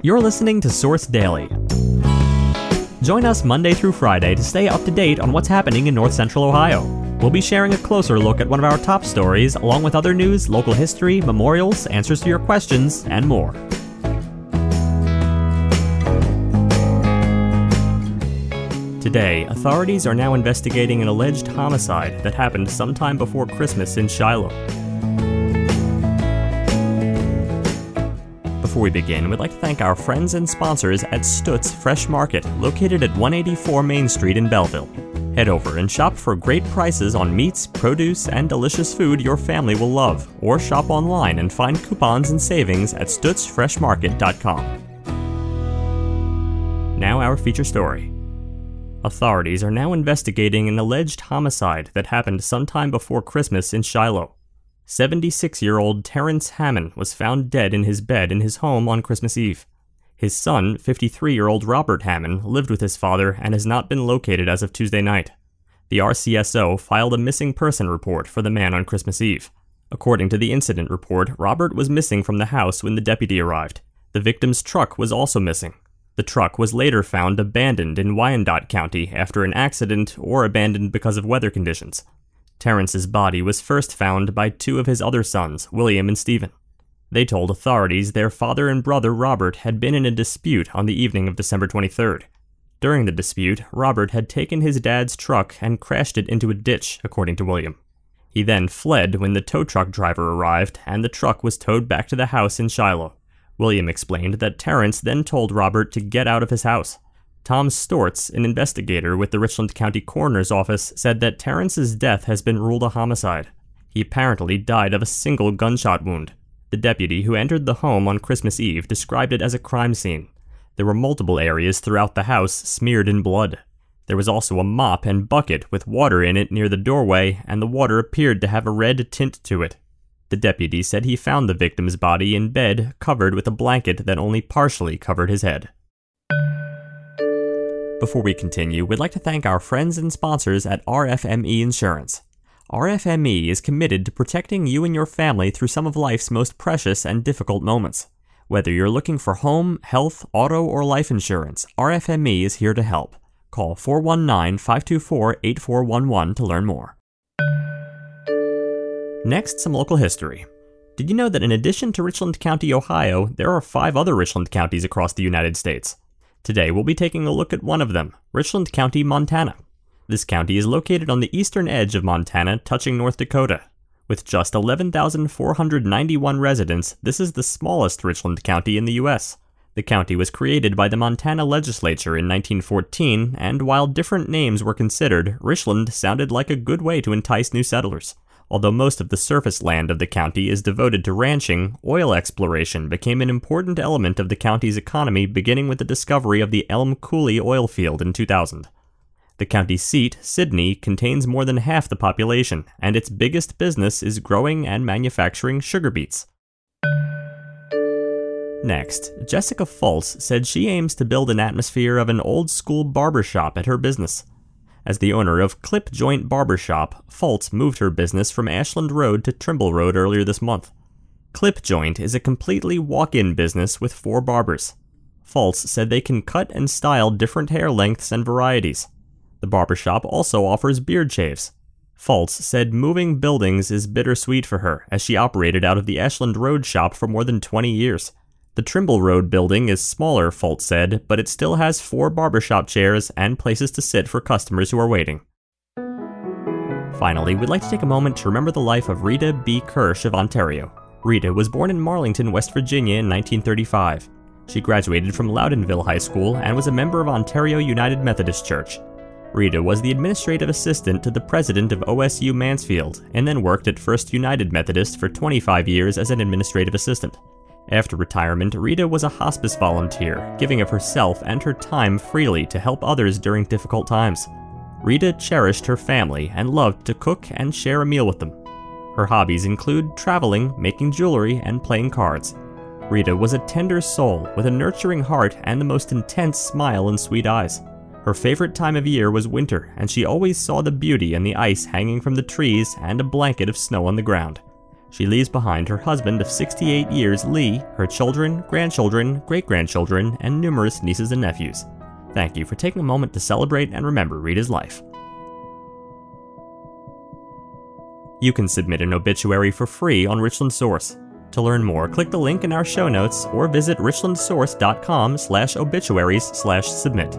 You're listening to Source Daily. Join us Monday through Friday to stay up to date on what's happening in North Central Ohio. We'll be sharing a closer look at one of our top stories, along with other news, local history, memorials, answers to your questions, and more. Today, authorities are now investigating an alleged homicide that happened sometime before Christmas in Shiloh. Before we begin, we'd like to thank our friends and sponsors at Stutz Fresh Market, located at 184 Main Street in Bellville. Head over and shop for great prices on meats, produce, and delicious food your family will love, or shop online and find coupons and savings at stutzfreshmarket.com. Now, our feature story. Authorities are now investigating an alleged homicide that happened sometime before Christmas in Shiloh. 76 year old Terrence Hammond was found dead in his bed in his home on Christmas Eve. His son, 53 year old Robert Hammond, lived with his father and has not been located as of Tuesday night. The RCSO filed a missing person report for the man on Christmas Eve. According to the incident report, Robert was missing from the house when the deputy arrived. The victim's truck was also missing. The truck was later found abandoned in Wyandot County after an accident or abandoned because of weather conditions. Terrence's body was first found by two of his other sons, William and Stephen. They told authorities their father and brother Robert had been in a dispute on the evening of December 23rd. During the dispute, Robert had taken his dad's truck and crashed it into a ditch, according to William. He then fled when the tow truck driver arrived and the truck was towed back to the house in Shiloh. William explained that Terrence then told Robert to get out of his house. Tom Stortz, an investigator with the Richland County Coroner's Office, said that Terrence's death has been ruled a homicide. He apparently died of a single gunshot wound. The deputy who entered the home on Christmas Eve described it as a crime scene. There were multiple areas throughout the house smeared in blood. There was also a mop and bucket with water in it near the doorway, and the water appeared to have a red tint to it. The deputy said he found the victim's body in bed covered with a blanket that only partially covered his head. Before we continue, we'd like to thank our friends and sponsors at RFME Insurance. RFME is committed to protecting you and your family through some of life's most precious and difficult moments. Whether you're looking for home, health, auto, or life insurance, RFME is here to help. Call 419 524 8411 to learn more. Next, some local history. Did you know that in addition to Richland County, Ohio, there are five other Richland counties across the United States? Today, we'll be taking a look at one of them, Richland County, Montana. This county is located on the eastern edge of Montana, touching North Dakota. With just 11,491 residents, this is the smallest Richland County in the U.S. The county was created by the Montana legislature in 1914, and while different names were considered, Richland sounded like a good way to entice new settlers. Although most of the surface land of the county is devoted to ranching, oil exploration became an important element of the county's economy beginning with the discovery of the Elm Coulee oil field in 2000. The county seat, Sidney, contains more than half the population, and its biggest business is growing and manufacturing sugar beets. Next, Jessica Fultz said she aims to build an atmosphere of an old school barbershop at her business. As the owner of Clip Joint Barbershop, Fultz moved her business from Ashland Road to Trimble Road earlier this month. Clip Joint is a completely walk in business with four barbers. Fultz said they can cut and style different hair lengths and varieties. The barbershop also offers beard shaves. Fultz said moving buildings is bittersweet for her, as she operated out of the Ashland Road shop for more than 20 years. The Trimble Road building is smaller, Fultz said, but it still has four barbershop chairs and places to sit for customers who are waiting. Finally, we'd like to take a moment to remember the life of Rita B. Kirsch of Ontario. Rita was born in Marlington, West Virginia in 1935. She graduated from Loudonville High School and was a member of Ontario United Methodist Church. Rita was the administrative assistant to the president of OSU Mansfield and then worked at First United Methodist for 25 years as an administrative assistant. After retirement, Rita was a hospice volunteer, giving of herself and her time freely to help others during difficult times. Rita cherished her family and loved to cook and share a meal with them. Her hobbies include traveling, making jewelry, and playing cards. Rita was a tender soul with a nurturing heart and the most intense smile and sweet eyes. Her favorite time of year was winter, and she always saw the beauty in the ice hanging from the trees and a blanket of snow on the ground. She leaves behind her husband of 68 years, Lee, her children, grandchildren, great grandchildren, and numerous nieces and nephews. Thank you for taking a moment to celebrate and remember Rita's life. You can submit an obituary for free on Richland Source. To learn more, click the link in our show notes or visit richlandsource.com slash obituaries slash submit.